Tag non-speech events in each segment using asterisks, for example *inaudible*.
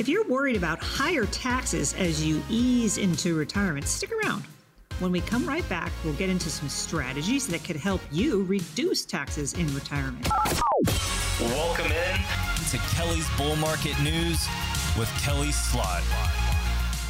If you're worried about higher taxes as you ease into retirement, stick around. When we come right back, we'll get into some strategies that could help you reduce taxes in retirement. Welcome in to Kelley's Bull Market News with Kelley Slaught.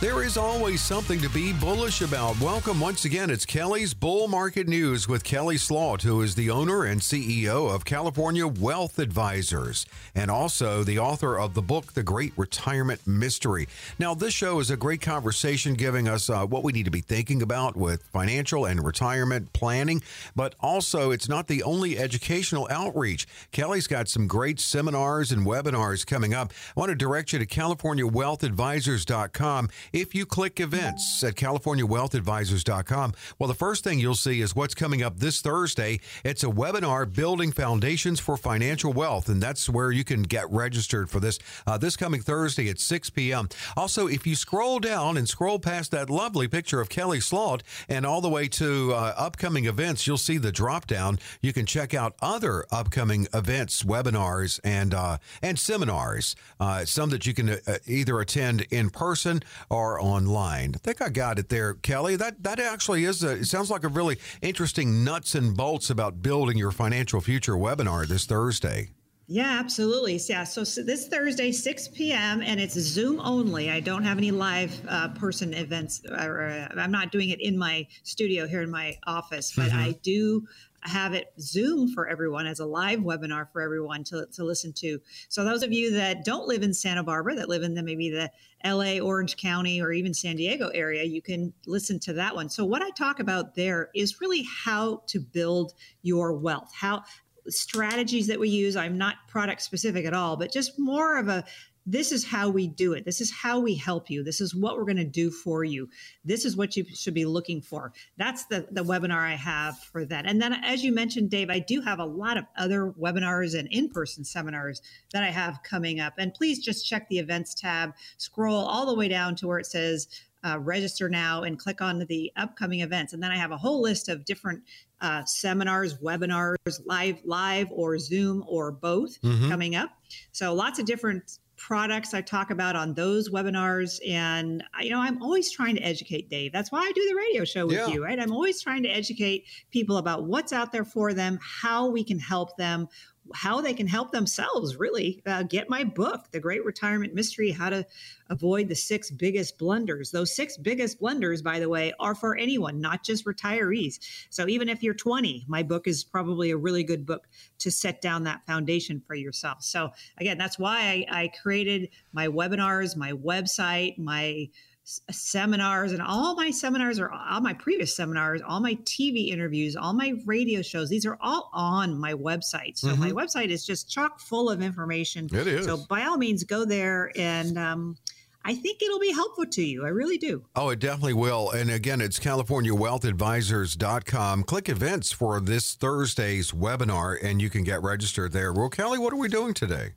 There is always something to be bullish about. Welcome once again. It's Kelley's Bull Market News with Kelley Slaught, who is the owner and CEO of California Wealth Advisors and also the author of the book, The Great Retirement Mystery. Now, this show is a great conversation giving us uh, what we need to be thinking about with financial and retirement planning, but also it's not the only educational outreach. Kelley's got some great seminars and webinars coming up. I want to direct you to CaliforniaWealthAdvisors.com if you click events at CaliforniaWealthAdvisors.com, well, the first thing you'll see is what's coming up this Thursday. It's a webinar, Building Foundations for Financial Wealth, and that's where you can get registered for this uh, this coming Thursday at 6 p.m. Also, if you scroll down and scroll past that lovely picture of Kelley Slaught and all the way to uh, upcoming events, you'll see the drop down. You can check out other upcoming events, webinars, and uh, and seminars. Uh, some that you can uh, either attend in person or online. I think I got it there, Kelley. That that actually is a, it sounds like a really interesting nuts and bolts about building your financial future webinar this Thursday. Yeah, absolutely. Yeah. So, so, this Thursday, 6 p.m., and it's Zoom only. I don't have any live uh, person events, or, uh, I'm not doing it in my studio here in my office, but mm-hmm. I do have it Zoom for everyone as a live webinar for everyone to, to listen to. So those of you that don't live in Santa Barbara, that live in the maybe the LA, Orange County, or even San Diego area, you can listen to that one. So what I talk about there is really how to build your wealth, how strategies that we use. I'm not product specific at all, but just more of a this is how we do it. This is how we help you. This is what we're going to do for you. This is what you should be looking for. That's the, the webinar I have for that. And then, as you mentioned, Dave, I do have a lot of other webinars and in person seminars that I have coming up. And please just check the events tab, scroll all the way down to where it says uh, register now and click on the upcoming events. And then I have a whole list of different uh, seminars, webinars, live, live or Zoom or both mm-hmm. coming up. So lots of different products I talk about on those webinars. And, you know, I'm always trying to educate Dave. That's why I do the radio show with yeah. you, right? I'm always trying to educate people about what's out there for them, how we can help them, how they can help themselves really. Uh, get my book the great retirement mystery how to avoid the six biggest blunders. Those six biggest blunders by the way are for anyone not just retirees. So even if you're 20 my book is probably a really good book to set down that foundation for yourself. So again that's why I, I created my webinars my website my seminars and all my seminars are all my previous seminars all my tv interviews all my radio shows these are all on my website so mm-hmm. my website is just chock full of information it is so by all means go there and um, I think it'll be helpful to you. I really do. Oh, it definitely will. And again, it's CaliforniaWealthAdvisors.com. Click events for this Thursday's webinar and you can get registered there. Well, Kelley, what are we doing today?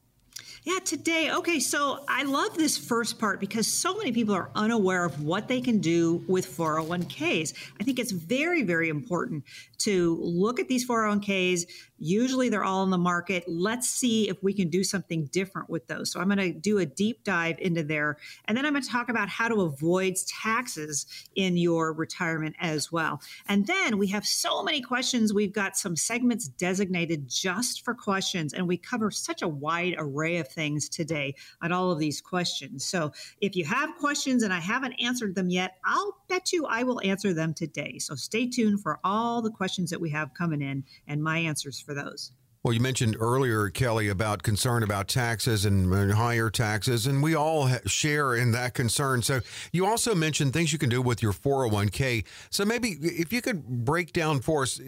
Yeah, today. Okay, so I love this first part because so many people are unaware of what they can do with 401ks. I think it's very, very important to look at these 401ks. Usually they're all in the market. Let's see if we can do something different with those. So I'm going to do a deep dive into there. And then I'm going to talk about how to avoid taxes in your retirement as well. And then we have so many questions. We've got some segments designated just for questions, and we cover such a wide array of things today on all of these questions. So if you have questions and I haven't answered them yet, I'll bet you I will answer them today. So stay tuned for all the questions that we have coming in and my answers for those. Well, you mentioned earlier, Kelley, about concern about taxes and higher taxes, and we all share in that concern. So, you also mentioned things you can do with your 401k. So, maybe if you could break down for us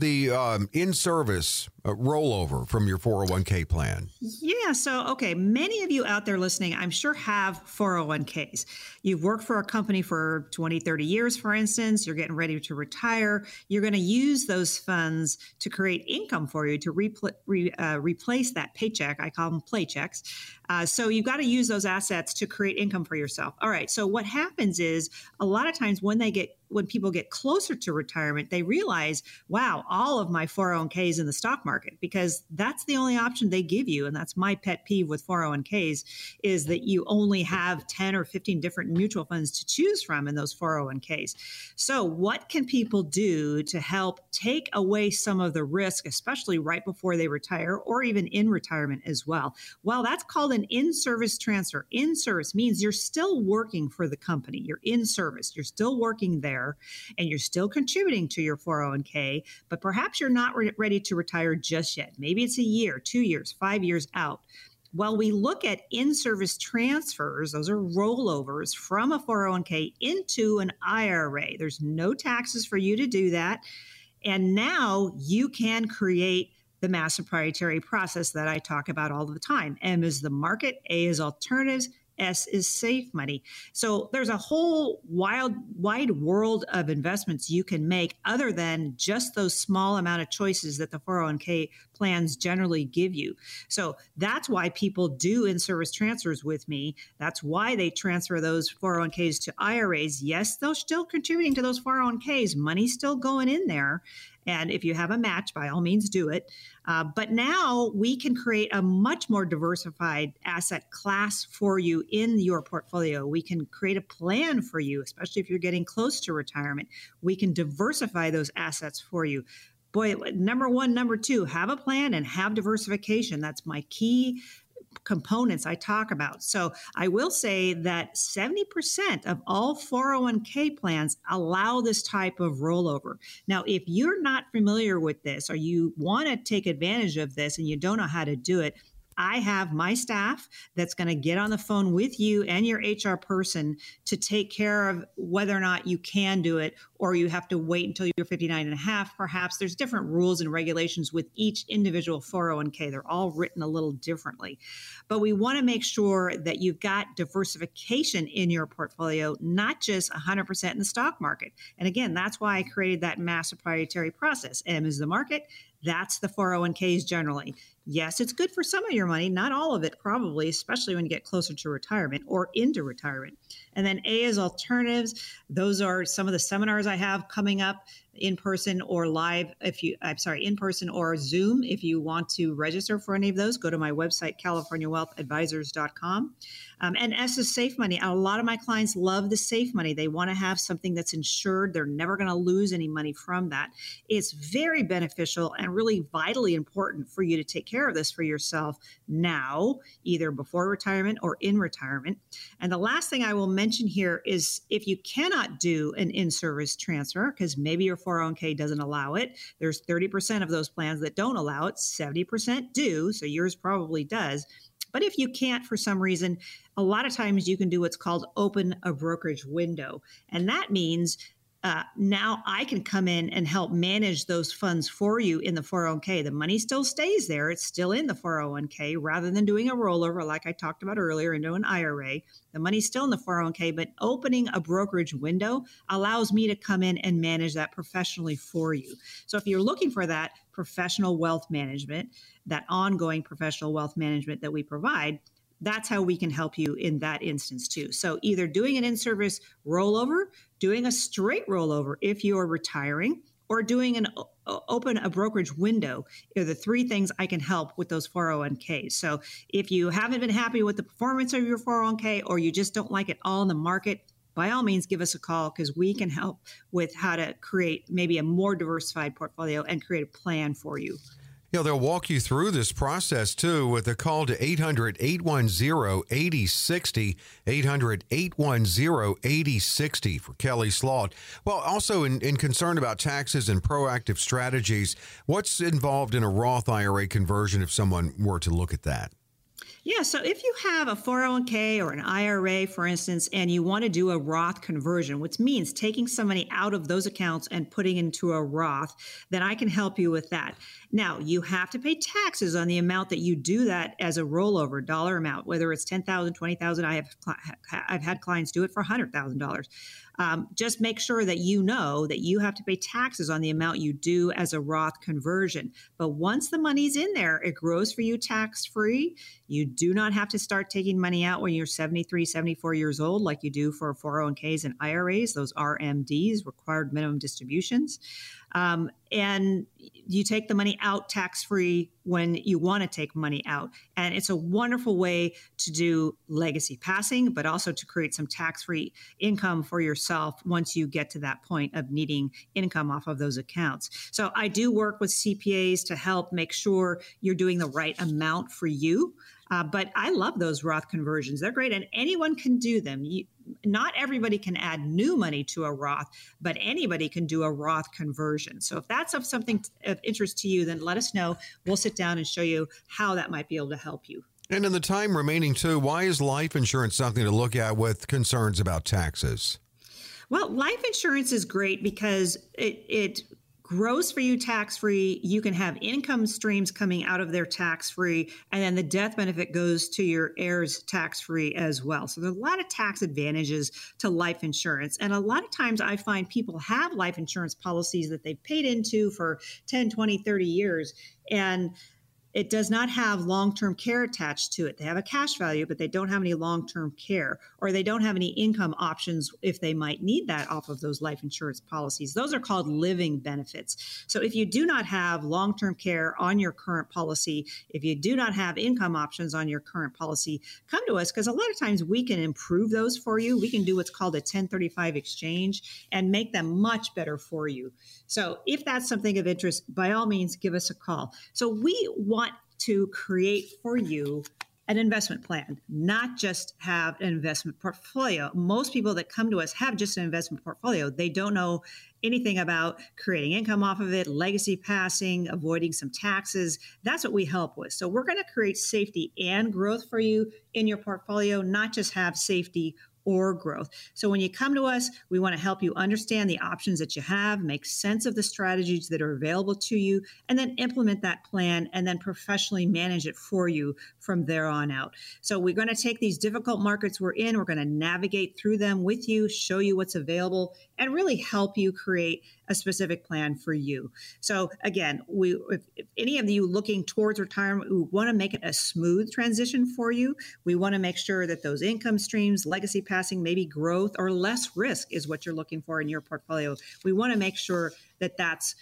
the um, in service uh, rollover from your 401k plan? Yeah. So, okay, many of you out there listening, I'm sure have 401ks. You've worked for a company for 20, 30 years, for instance, you're getting ready to retire. You're going to use those funds to create income for you to repl- re, uh, replace that paycheck. I call them play checks. Uh, so, you've got to use those assets to create income for yourself. All right. So, what happens is a lot of times when they get when people get closer to retirement, they realize, wow, all of my 401ks in the stock market, because that's the only option they give you. And that's my pet peeve with 401ks is that you only have 10 or 15 different mutual funds to choose from in those 401ks. So, what can people do to help take away some of the risk, especially right before they retire or even in retirement as well? Well, that's called an in service transfer. In service means you're still working for the company, you're in service, you're still working there, and you're still contributing to your 401k, but perhaps you're not re- ready to retire just yet. Maybe it's a year, two years, five years out. Well, we look at in service transfers, those are rollovers from a 401k into an IRA. There's no taxes for you to do that. And now you can create the mass proprietary process that I talk about all the time. M is the market, A is alternatives, S is safe money. So there's a whole wild, wide world of investments you can make other than just those small amount of choices that the 401k plans generally give you. So that's why people do in service transfers with me. That's why they transfer those 401ks to IRAs. Yes, they're still contributing to those 401ks. Money's still going in there. And if you have a match, by all means, do it. Uh, but now we can create a much more diversified asset class for you in your portfolio. We can create a plan for you, especially if you're getting close to retirement. We can diversify those assets for you. Boy, number one, number two, have a plan and have diversification. That's my key components I talk about. So I will say that 70% of all 401k plans allow this type of rollover. Now, if you're not familiar with this or you want to take advantage of this and you don't know how to do it, I have my staff that's going to get on the phone with you and your HR person to take care of whether or not you can do it or you have to wait until you're 59 and a half. Perhaps there's different rules and regulations with each individual 401k. They're all written a little differently. But we want to make sure that you've got diversification in your portfolio, not just 100% in the stock market. And again, that's why I created that mass proprietary process. M is the market. That's the 401ks generally. Yes, it's good for some of your money, not all of it, probably, especially when you get closer to retirement or into retirement. And then A is alternatives. Those are some of the seminars I have coming up in person or live. If you, I'm sorry, in person or Zoom. If you want to register for any of those, go to my website, CaliforniaWealthAdvisors.com. Um, and S is safe money. A lot of my clients love the safe money. They want to have something that's insured. They're never going to lose any money from that. It's very beneficial and really vitally important for you to take care of this for yourself now, either before retirement or in retirement. And the last thing I will mention here is if you cannot do an in service transfer, because maybe your 401k doesn't allow it, there's 30% of those plans that don't allow it, 70% do. So yours probably does. But if you can't for some reason, a lot of times you can do what's called open a brokerage window. And that means uh, now I can come in and help manage those funds for you in the 401k. The money still stays there, it's still in the 401k rather than doing a rollover, like I talked about earlier, into an IRA. The money's still in the 401k, but opening a brokerage window allows me to come in and manage that professionally for you. So if you're looking for that professional wealth management, that ongoing professional wealth management that we provide, that's how we can help you in that instance too. So either doing an in-service rollover, doing a straight rollover if you are retiring, or doing an open a brokerage window are the three things I can help with those 401ks. So if you haven't been happy with the performance of your 401k or you just don't like it all in the market, by all means give us a call because we can help with how to create maybe a more diversified portfolio and create a plan for you. You know, they'll walk you through this process too with a call to 800 810 8060. 800 810 8060 for Kelley Slaught. Well, also in, in concern about taxes and proactive strategies, what's involved in a Roth IRA conversion if someone were to look at that? Yeah, so if you have a 401k or an IRA, for instance, and you want to do a Roth conversion, which means taking some money out of those accounts and putting into a Roth, then I can help you with that. Now, you have to pay taxes on the amount that you do that as a rollover dollar amount, whether it's 10,000, 20,000. I have I've had clients do it for $100,000 um, just make sure that you know that you have to pay taxes on the amount you do as a Roth conversion. But once the money's in there, it grows for you tax free. You do not have to start taking money out when you're 73, 74 years old, like you do for 401ks and IRAs, those RMDs, required minimum distributions. Um, and you take the money out tax free when you want to take money out. And it's a wonderful way to do legacy passing, but also to create some tax free income for yourself once you get to that point of needing income off of those accounts. So I do work with CPAs to help make sure you're doing the right amount for you. Uh, but I love those Roth conversions. They're great, and anyone can do them. You, not everybody can add new money to a Roth, but anybody can do a Roth conversion. So if that's of something of interest to you, then let us know. We'll sit down and show you how that might be able to help you. And in the time remaining, too, why is life insurance something to look at with concerns about taxes? Well, life insurance is great because it, it grows for you tax free. You can have income streams coming out of their tax free, and then the death benefit goes to your heirs tax free as well. So there's a lot of tax advantages to life insurance. And a lot of times I find people have life insurance policies that they've paid into for 10, 20, 30 years. And it does not have long term care attached to it. They have a cash value, but they don't have any long term care, or they don't have any income options if they might need that off of those life insurance policies. Those are called living benefits. So if you do not have long term care on your current policy, if you do not have income options on your current policy, come to us because a lot of times we can improve those for you. We can do what's called a 1035 exchange and make them much better for you. So if that's something of interest, by all means, give us a call. So we want to create for you an investment plan, not just have an investment portfolio. Most people that come to us have just an investment portfolio. They don't know anything about creating income off of it, legacy passing, avoiding some taxes. That's what we help with. So we're going to create safety and growth for you in your portfolio, not just have safety or growth. So when you come to us, we want to help you understand the options that you have, make sense of the strategies that are available to you, and then implement that plan and then professionally manage it for you from there on out. So we're going to take these difficult markets we're in, we're going to navigate through them with you, show you what's available, and really help you create a specific plan for you. So again, we if, if any of you looking towards retirement, we want to make it a smooth transition for you. We want to make sure that those income streams, legacy passing, maybe growth or less risk is what you're looking for in your portfolio. We want to make sure that that's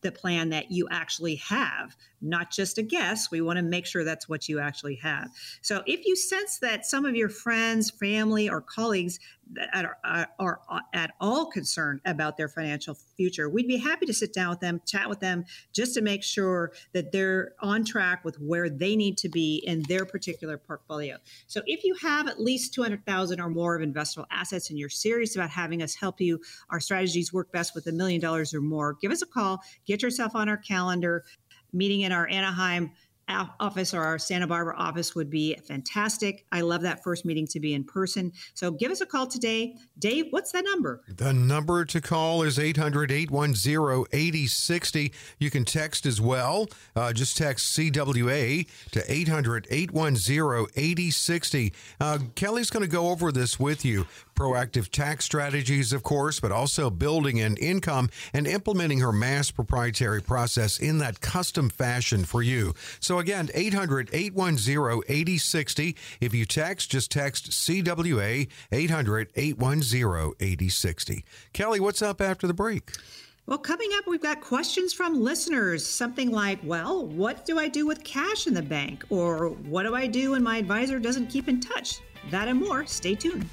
the plan that you actually have, not just a guess. We want to make sure that's what you actually have. So if you sense that some of your friends, family, or colleagues Uh, are, are, are, at all concerned about their financial future, we'd be happy to sit down with them, chat with them, just to make sure that they're on track with where they need to be in their particular portfolio. So if you have at least 200,000 or more of investable assets and you're serious about having us help you, our strategies work best with a million dollars or more, give us a call, get yourself on our calendar. Meeting in our Anaheim office or our Santa Barbara office would be fantastic. I love that first meeting to be in person. So give us a call today. Dave, what's that number? The number to call is 800 810 8060. You can text as well. Uh, just text CWA to 800 810 8060. Uh, Kelley's going to go over this with you proactive tax strategies, of course, but also building an income and implementing her mass proprietary process in that custom fashion for you. So again, 800 810 8060. If you text, just text CWA 800 810 8060. Kelley, what's up after the break? Well, coming up, we've got questions from listeners. Something like, well, what do I do with cash in the bank? Or what do I do when my advisor doesn't keep in touch? That and more. Stay tuned.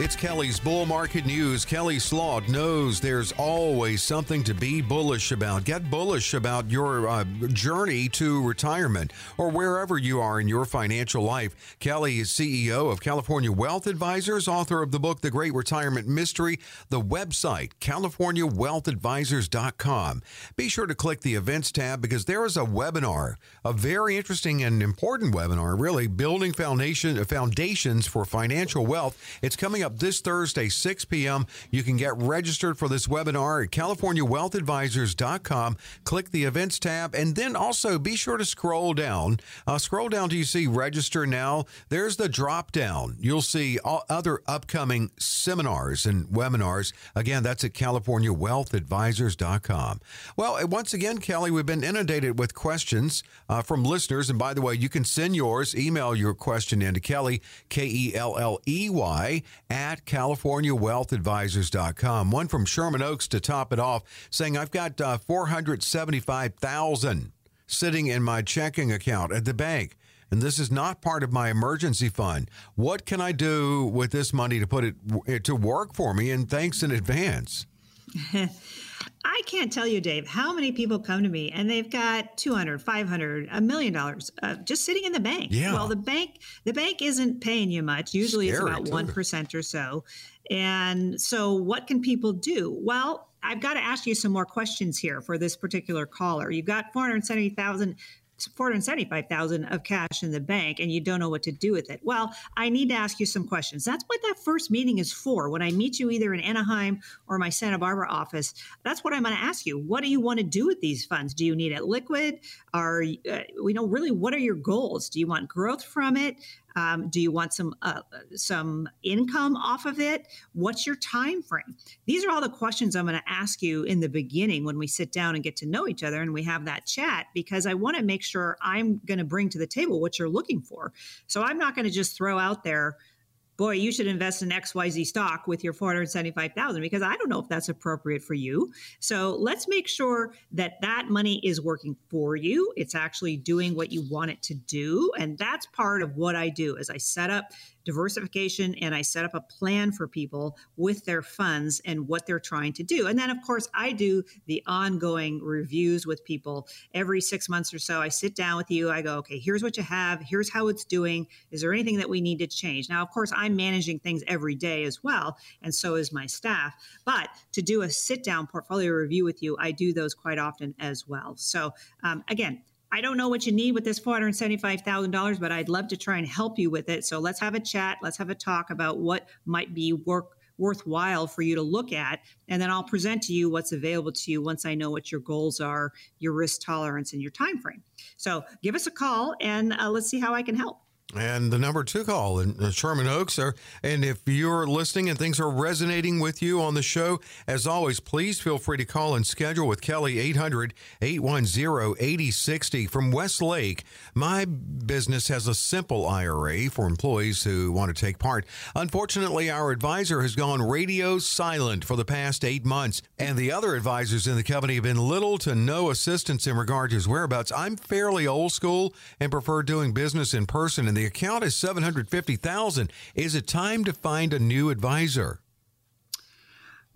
It's Kelley's Bull Market News. Kelley Slaught knows there's always something to be bullish about. Get bullish about your uh, journey to retirement or wherever you are in your financial life. Kelley is CEO of California Wealth Advisors, author of the book The Great Retirement Mystery, the website CaliforniaWealthAdvisors.com. Be sure to click the events tab because there is a webinar, a very interesting and important webinar, really, building foundation foundations for financial wealth. It's coming up up this Thursday, 6 p.m. You can get registered for this webinar at CaliforniaWealthAdvisors.com. Click the events tab, and then also be sure to scroll down. Uh, scroll down till you see register now. There's the drop down. You'll see all other upcoming seminars and webinars. Again, that's at CaliforniaWealthAdvisors.com. Well, once again, Kelley, we've been inundated with questions uh, from listeners. And by the way, you can send yours, email your question into Kelley, K E L L E Y, at CaliforniaWealthAdvisors.com. One from Sherman Oaks to top it off saying, I've got uh, 475000 sitting in my checking account at the bank and this is not part of my emergency fund. What can I do with this money to put it to work for me? And thanks in advance. *laughs* I can't tell you, Dave, how many people come to me and they've got 200, 500, a million dollars uh, just sitting in the bank. Yeah. Well, the bank, the bank isn't paying you much. Usually Scary, it's about 1% or so. And so what can people do? Well, I've got to ask you some more questions here for this particular caller. You've got 470,000 475,000 of cash in the bank and you don't know what to do with it. Well, I need to ask you some questions. That's what that first meeting is for. When I meet you either in Anaheim or my Santa Barbara office, that's what I'm going to ask you. What do you want to do with these funds? Do you need it liquid? Are uh, we know really what are your goals? Do you want growth from it? Um, do you want some uh, some income off of it? What's your time frame? These are all the questions I'm going to ask you in the beginning when we sit down and get to know each other and we have that chat because I want to make sure I'm going to bring to the table what you're looking for. So I'm not going to just throw out there boy, you should invest in XYZ stock with your 475,000 because I don't know if that's appropriate for you. So let's make sure that that money is working for you. It's actually doing what you want it to do. And that's part of what I do is I set up diversification and I set up a plan for people with their funds and what they're trying to do. And then, of course, I do the ongoing reviews with people every six months or so. I sit down with you. I go, okay, here's what you have. Here's how it's doing. Is there anything that we need to change? Now, of course, I'm managing things every day as well, and so is my staff. But to do a sit down portfolio review with you, I do those quite often as well. So, um, again, I don't know what you need with this $475,000, but I'd love to try and help you with it. So let's have a chat. Let's have a talk about what might be work worthwhile for you to look at. And then I'll present to you what's available to you once I know what your goals are, your risk tolerance, and your time frame. So give us a call and uh, let's see how I can help and the number two call in uh, Sherman Oaks. Are, and if you're listening and things are resonating with you on the show, as always, please feel free to call and schedule with Kelley 800 810 8060 from Westlake. My business has a simple IRA for employees who want to take part. Unfortunately, our advisor has gone radio silent for the past eight months, and the other advisors in the company have been little to no assistance in regard to his whereabouts. I'm fairly old school and prefer doing business in person. And the account is 750,000. Is it time to find a new advisor?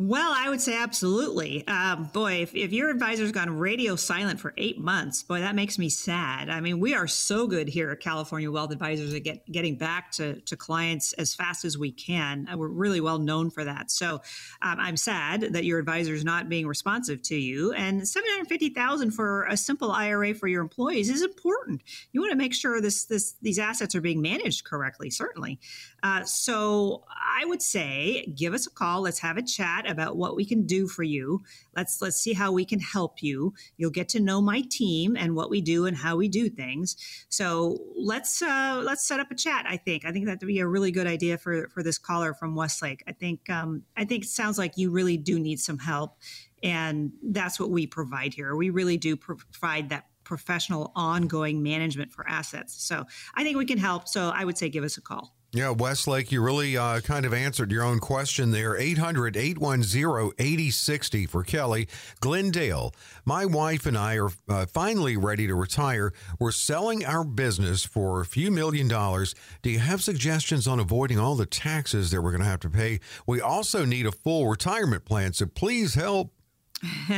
Well, I would say absolutely. Um, boy, if, if your advisor's gone radio silent for eight months, boy, that makes me sad. I mean, we are so good here at California Wealth Advisors at get, getting back to, to clients as fast as we can. Uh, we're really well known for that. So um, I'm sad that your advisor is not being responsive to you. And 750000 for a simple IRA for your employees is important. You want to make sure this, this these assets are being managed correctly, certainly. Uh, so I would say give us a call. Let's have a chat about what we can do for you. Let's let's see how we can help you. You'll get to know my team and what we do and how we do things. So let's uh, let's set up a chat. I think I think that would be a really good idea for for this caller from Westlake. I think um, I think it sounds like you really do need some help, and that's what we provide here. We really do provide that professional ongoing management for assets. So I think we can help. So I would say give us a call. Yeah, Westlake, you really uh, kind of answered your own question there. 800 810 8060 for Kelley. Glendale, my wife and I are uh, finally ready to retire. We're selling our business for a few million dollars. Do you have suggestions on avoiding all the taxes that we're going to have to pay? We also need a full retirement plan, so please help. *laughs*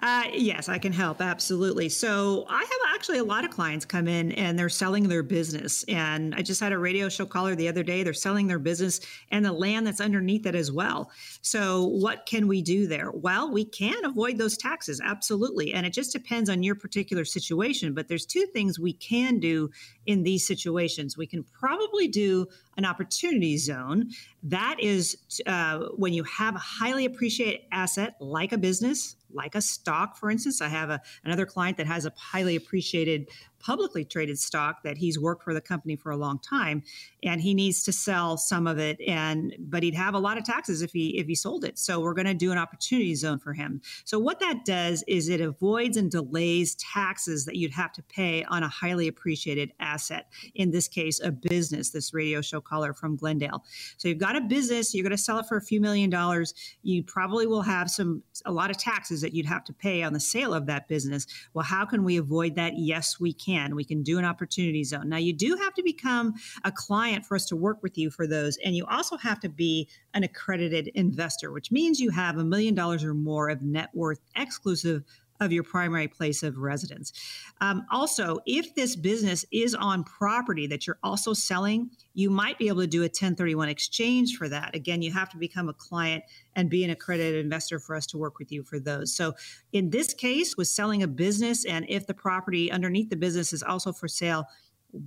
uh, yes, I can help. Absolutely. So I have actually a lot of clients come in and they're selling their business. And I just had a radio show caller the other day. They're selling their business and the land that's underneath it as well. So what can we do there? Well, we can avoid those taxes. Absolutely. And it just depends on your particular situation. But there's two things we can do in these situations. We can probably do an opportunity zone. That is uh, when you have a highly appreciated asset like a business, like a stock, for instance. I have a, another client that has a highly appreciated publicly traded stock that he's worked for the company for a long time and he needs to sell some of it and but he'd have a lot of taxes if he if he sold it. So we're going to do an opportunity zone for him. So what that does is it avoids and delays taxes that you'd have to pay on a highly appreciated asset in this case a business this radio show caller from glendale. So you've got a business you're going to sell it for a few million dollars. You probably will have some a lot of taxes that you'd have to pay on the sale of that business. Well how can we avoid that? Yes we can can. We can do an opportunity zone. Now, you do have to become a client for us to work with you for those. And you also have to be an accredited investor, which means you have a million dollars or more of net worth exclusive of your primary place of residence. Um, also, if this business is on property that you're also selling, you might be able to do a 1031 exchange for that. Again, you have to become a client and be an accredited investor for us to work with you for those. So, in this case, with selling a business, and if the property underneath the business is also for sale,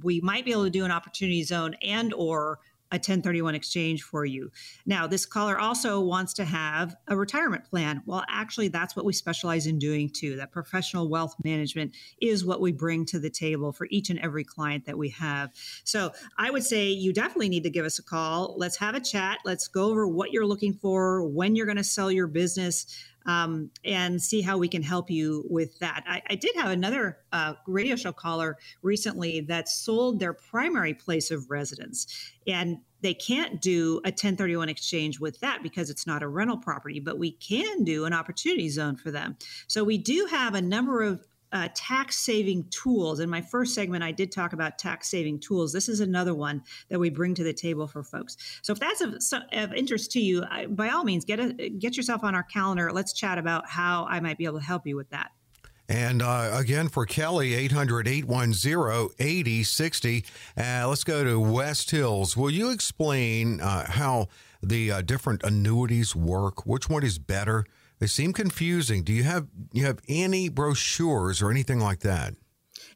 we might be able to do an opportunity zone and or a 1031 exchange for you. Now, this caller also wants to have a retirement plan. Well, actually, that's what we specialize in doing too. That professional wealth management is what we bring to the table for each and every client that we have. So I would say you definitely need to give us a call. Let's have a chat. Let's go over what you're looking for, when you're going to sell your business um, and see how we can help you with that. I, I did have another uh, radio show caller recently that sold their primary place of residence, and they can't do a 1031 exchange with that because it's not a rental property, but we can do an opportunity zone for them. So we do have a number of uh, tax saving tools. In my first segment, I did talk about tax saving tools. This is another one that we bring to the table for folks. So if that's of, of interest to you, I, by all means, get a, get yourself on our calendar. Let's chat about how I might be able to help you with that. And uh, again, for Kelley, 800 810 8060. Uh, let's go to West Hills. Will you explain uh, how the uh, different annuities work? Which one is better? They seem confusing. Do you have you have any brochures or anything like that?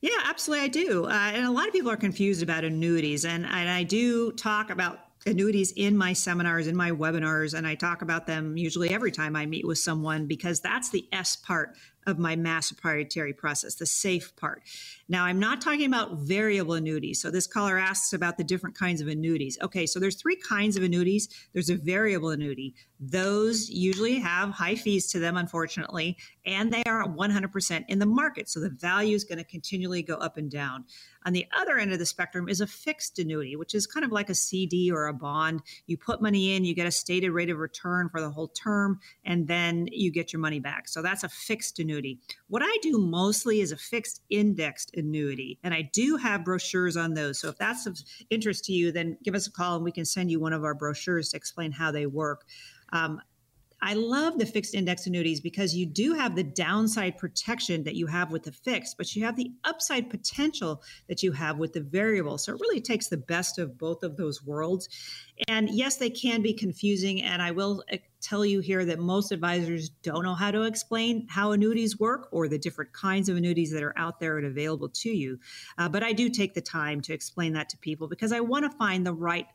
Yeah, absolutely, I do. Uh, and a lot of people are confused about annuities, and, and I do talk about annuities in my seminars, in my webinars, and I talk about them usually every time I meet with someone because that's the S part of my mass proprietary process, the safe part. Now, I'm not talking about variable annuities. So this caller asks about the different kinds of annuities. Okay, so there's three kinds of annuities. There's a variable annuity. Those usually have high fees to them, unfortunately, and they are 100% in the market. So the value is going to continually go up and down. On the other end of the spectrum is a fixed annuity, which is kind of like a CD or a bond. You put money in, you get a stated rate of return for the whole term, and then you get your money back. So that's a fixed annuity. What I do mostly is a fixed indexed annuity. And I do have brochures on those. So if that's of interest to you, then give us a call and we can send you one of our brochures to explain how they work. Um, I love the fixed index annuities because you do have the downside protection that you have with the fixed, but you have the upside potential that you have with the variable. So it really takes the best of both of those worlds. And yes, they can be confusing. And I will uh, tell you here that most advisors don't know how to explain how annuities work or the different kinds of annuities that are out there and available to you. Uh, but I do take the time to explain that to people because I want to find the right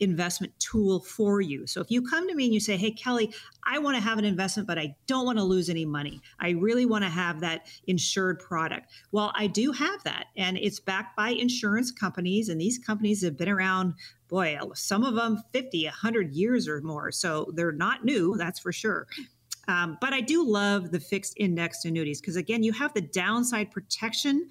investment tool for you. So if you come to me and you say, Hey, Kelley, I want to have an investment, but I don't want to lose any money. I really want to have that insured product. Well, I do have that, and it's backed by insurance companies, and these companies have been around. Boy, some of them 50, 100 years or more. So they're not new, that's for sure. Um, but I do love the fixed indexed annuities because, again, you have the downside protection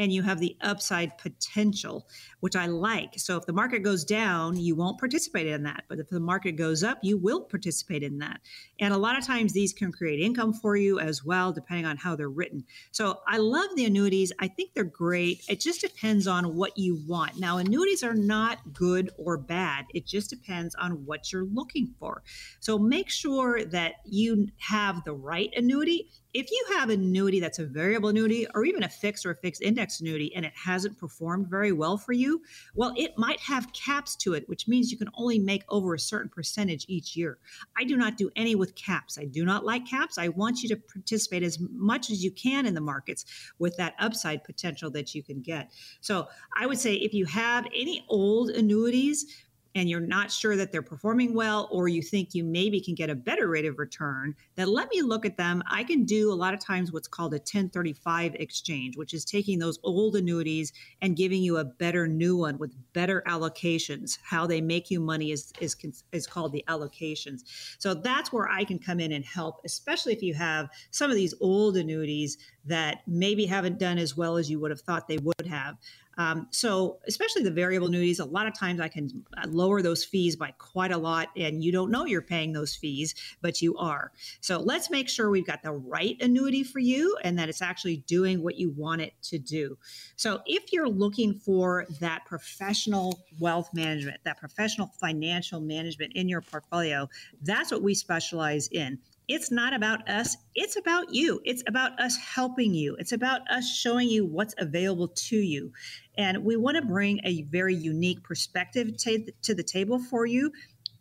and you have the upside potential, which I like. So if the market goes down, you won't participate in that. But if the market goes up, you will participate in that. And a lot of times these can create income for you as well, depending on how they're written. So I love the annuities. I think they're great. It just depends on what you want. Now, annuities are not good or bad, it just depends on what you're looking for. So make sure that you have the right annuity if you have an annuity that's a variable annuity or even a fixed or a fixed index annuity and it hasn't performed very well for you, well, it might have caps to it, which means you can only make over a certain percentage each year. I do not do any with caps. I do not like caps. I want you to participate as much as you can in the markets with that upside potential that you can get. So I would say if you have any old annuities, and you're not sure that they're performing well, or you think you maybe can get a better rate of return, then let me look at them. I can do a lot of times what's called a 1035 exchange, which is taking those old annuities and giving you a better new one with better allocations. How they make you money is, is, is called the allocations. So that's where I can come in and help, especially if you have some of these old annuities that maybe haven't done as well as you would have thought they would have. Um, so, especially the variable annuities, a lot of times I can lower those fees by quite a lot, and you don't know you're paying those fees, but you are. So, let's make sure we've got the right annuity for you and that it's actually doing what you want it to do. So, if you're looking for that professional wealth management, that professional financial management in your portfolio, that's what we specialize in it's not about us. It's about you. It's about us helping you. It's about us showing you what's available to you. And we want to bring a very unique perspective to, to the table for you.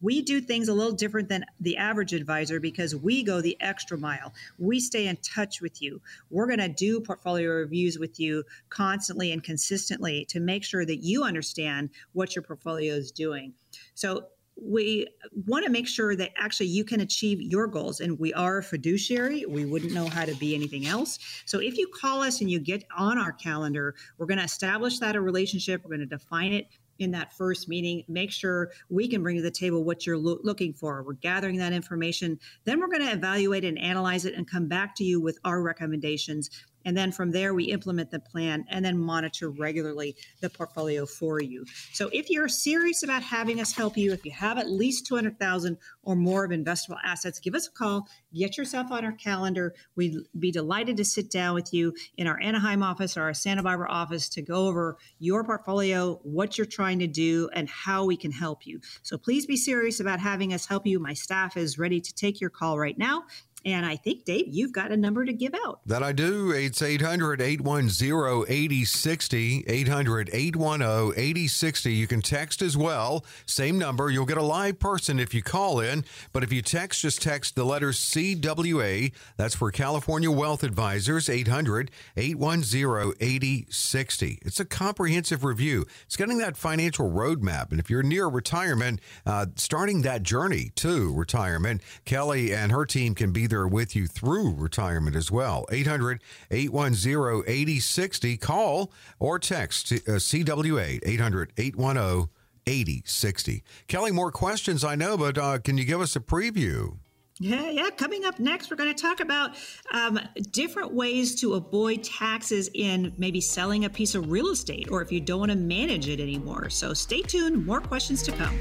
We do things a little different than the average advisor because we go the extra mile. We stay in touch with you. We're going to do portfolio reviews with you constantly and consistently to make sure that you understand what your portfolio is doing. So we want to make sure that actually you can achieve your goals and we are a fiduciary we wouldn't know how to be anything else. So if you call us and you get on our calendar we're going to establish that a relationship we're going to define it in that first meeting make sure we can bring to the table what you're lo- looking for. We're gathering that information then we're going to evaluate and analyze it and come back to you with our recommendations and then from there, we implement the plan and then monitor regularly the portfolio for you. So if you're serious about having us help you, if you have at least 200,000 or more of investable assets, give us a call, get yourself on our calendar. We'd be delighted to sit down with you in our Anaheim office or our Santa Barbara office to go over your portfolio, what you're trying to do, and how we can help you. So please be serious about having us help you. My staff is ready to take your call right now. And I think, Dave, you've got a number to give out. That I do. It's 800 810 8060. 800 810 8060. You can text as well. Same number. You'll get a live person if you call in. But if you text, just text the letter CWA. That's for California Wealth Advisors. 800 810 8060. It's a comprehensive review. It's getting that financial roadmap. And if you're near retirement, uh, starting that journey to retirement, Kelley and her team can be there with you through retirement as well. 800 810 8060. Call or text uh, CWA 800 810 8060. Kelley, more questions I know, but uh, can you give us a preview? Yeah, yeah. Coming up next, we're going to talk about um, different ways to avoid taxes in maybe selling a piece of real estate or if you don't want to manage it anymore. So stay tuned. More questions to come.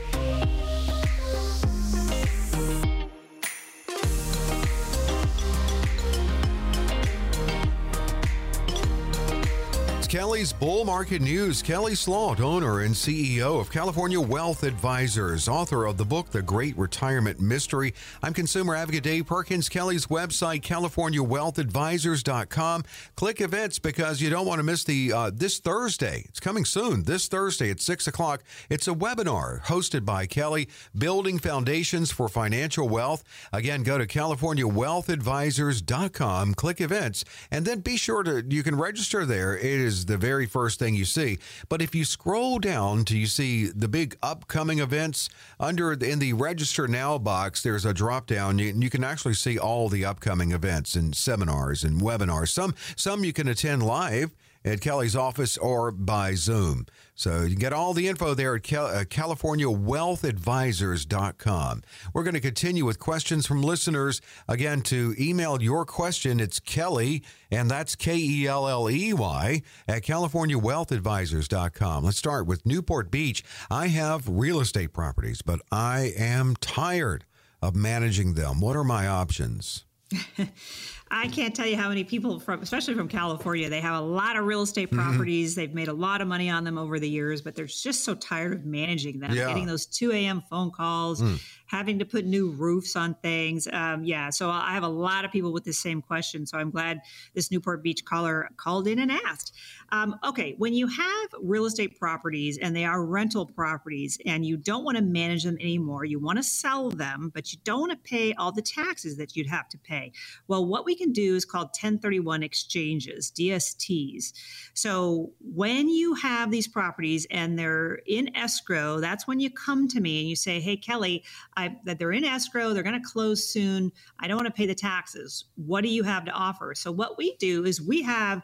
Kelley's Bull Market News. Kelley Slaught, owner and CEO of California Wealth Advisors, author of the book The Great Retirement Mystery. I'm consumer advocate Dave Perkins. Kelley's website, CaliforniaWealthAdvisors.com. Click events because you don't want to miss the uh, this Thursday. It's coming soon. This Thursday at six o'clock. It's a webinar hosted by Kelley, building foundations for financial wealth. Again, go to CaliforniaWealthAdvisors.com. Click events, and then be sure to you can register there. It is is the very first thing you see. But if you scroll down to you see the big upcoming events under in the register now box, there's a drop down. You, you can actually see all the upcoming events and seminars and webinars. Some some you can attend live at Kelley's office or by Zoom. So you can get all the info there at uh, CaliforniaWealthAdvisors.com. We're going to continue with questions from listeners. Again, to email your question, it's Kelley, and that's K E L L E Y, at CaliforniaWealthAdvisors.com. Let's start with Newport Beach. I have real estate properties, but I am tired of managing them. What are my options? *laughs* I can't tell you how many people from, especially from California, they have a lot of real estate mm-hmm. properties. Mm-hmm. They've made a lot of money on them over the years, but they're just so tired of managing them, yeah. getting those 2 a.m. phone calls, mm. having to put new roofs on things. Um, yeah. So I have a lot of people with the same question. So I'm glad this Newport Beach caller called in and asked. Um, okay. When you have real estate properties and they are rental properties and you don't want to manage them anymore, you want to sell them, but you don't want to pay all the taxes that you'd have to pay pay. Well, what we can do is called 1031 exchanges, DSTs. So when you have these properties and they're in escrow, that's when you come to me and you say, "Hey, Kelley, I, that they're in escrow, they're going to close soon. I don't want to pay the taxes. What do you have to offer?" So what we do is we have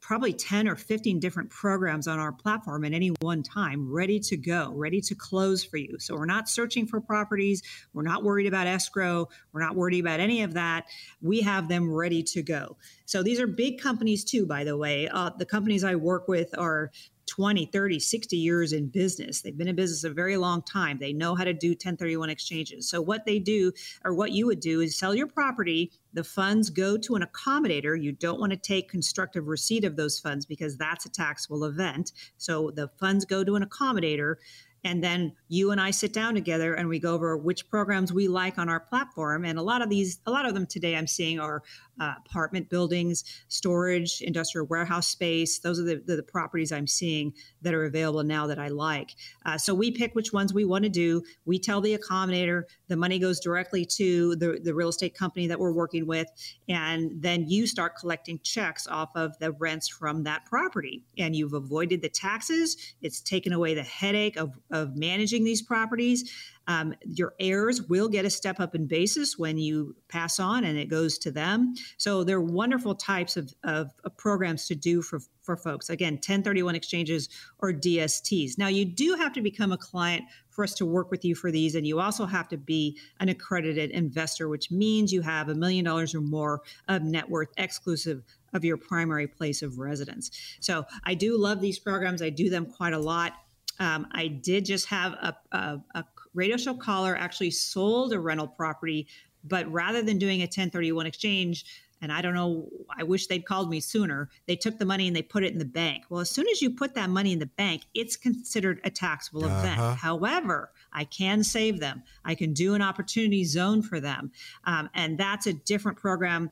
probably 10 or 15 different programs on our platform at any one time, ready to go, ready to close for you. So we're not searching for properties. We're not worried about escrow. We're not worried about any of that. We have them ready to go. So these are big companies, too, by the way. Uh, the companies I work with are 20, 30, 60 years in business. They've been in business a very long time. They know how to do 1031 exchanges. So, what they do, or what you would do, is sell your property. The funds go to an accommodator. You don't want to take constructive receipt of those funds because that's a taxable event. So, the funds go to an accommodator. And then you and I sit down together and we go over which programs we like on our platform. And a lot of these, a lot of them today I'm seeing are uh, apartment buildings, storage, industrial warehouse space. Those are the, the, the, properties I'm seeing that are available now that I like. Uh, so we pick which ones we want to do. We tell the accommodator the money goes directly to the, the real estate company that we're working with. And then you start collecting checks off of the rents from that property. And you've avoided the taxes, it's taken away the headache of, of managing these properties. Um, your heirs will get a step up in basis when you pass on and it goes to them. So they're wonderful types of, of, of programs to do for, for folks. Again, 1031 exchanges or DSTs. Now, you do have to become a client for us to work with you for these. And you also have to be an accredited investor, which means you have a million dollars or more of net worth exclusive of your primary place of residence. So I do love these programs. I do them quite a lot. Um, I did just have a, a, a radio show caller actually sold a rental property, but rather than doing a 1031 exchange, and I don't know, I wish they'd called me sooner. They took the money and they put it in the bank. Well, as soon as you put that money in the bank, it's considered a taxable uh-huh. event. However, I can save them. I can do an opportunity zone for them. Um, and that's a different program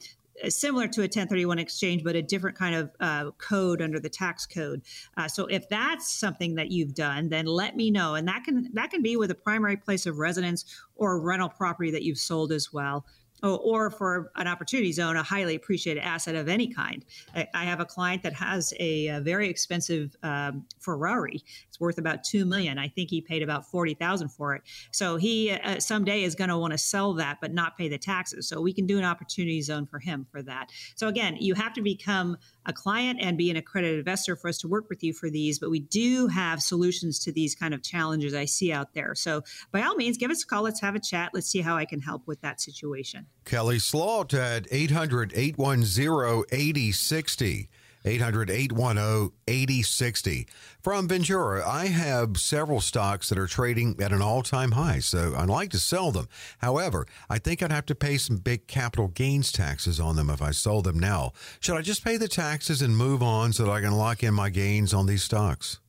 similar to a 1031 exchange, but a different kind of uh, code under the tax code. Uh, so if that's something that you've done, then let me know, and that can that can be with a primary place of residence or a rental property that you've sold as well. Oh, or for an opportunity zone, a highly appreciated asset of any kind. I, have a client that has a, a very expensive um, Ferrari. It's worth about two million. I think he paid about forty thousand for it. So he uh, someday is going to want to sell that, but not pay the taxes. So we can do an opportunity zone for him for that. So again, you have to become a client and be an accredited investor for us to work with you for these. But we do have solutions to these kind of challenges I see out there. So by all means, give us a call. Let's have a chat. Let's see how I can help with that situation. Kelley Slaught at 800 810 8060. 800 810 8060. From Ventura, I have several stocks that are trading at an all time high, so I'd like to sell them. However, I think I'd have to pay some big capital gains taxes on them if I sold them now. Should I just pay the taxes and move on so that I can lock in my gains on these stocks?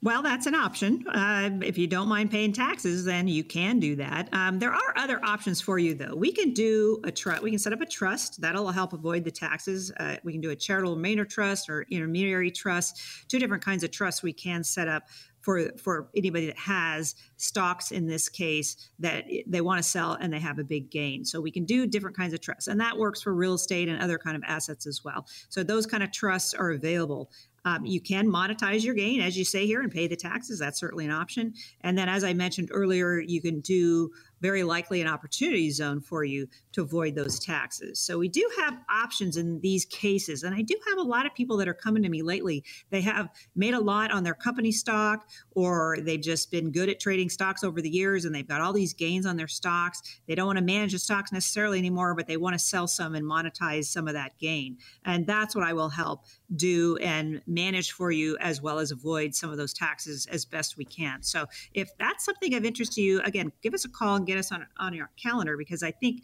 Well, that's an option. Uh, if you don't mind paying taxes, then you can do that. Um, there are other options for you, though. We can do a trust. We can set up a trust that'll help avoid the taxes. Uh, we can do a charitable remainder trust or intermediary trust. Two different kinds of trusts we can set up for for anybody that has stocks in this case that they want to sell and they have a big gain. So we can do different kinds of trusts, and that works for real estate and other kind of assets as well. So those kind of trusts are available. Um, you can monetize your gain, as you say here, and pay the taxes. That's certainly an option. And then, as I mentioned earlier, you can do very likely an opportunity zone for you to avoid those taxes. So we do have options in these cases. And I do have a lot of people that are coming to me lately. They have made a lot on their company stock, or they've just been good at trading stocks over the years and they've got all these gains on their stocks. They don't want to manage the stocks necessarily anymore, but they want to sell some and monetize some of that gain. And that's what I will help do and manage for you as well as avoid some of those taxes as best we can. So if that's something of interest to you, again, give us a call and get us on on your calendar because I think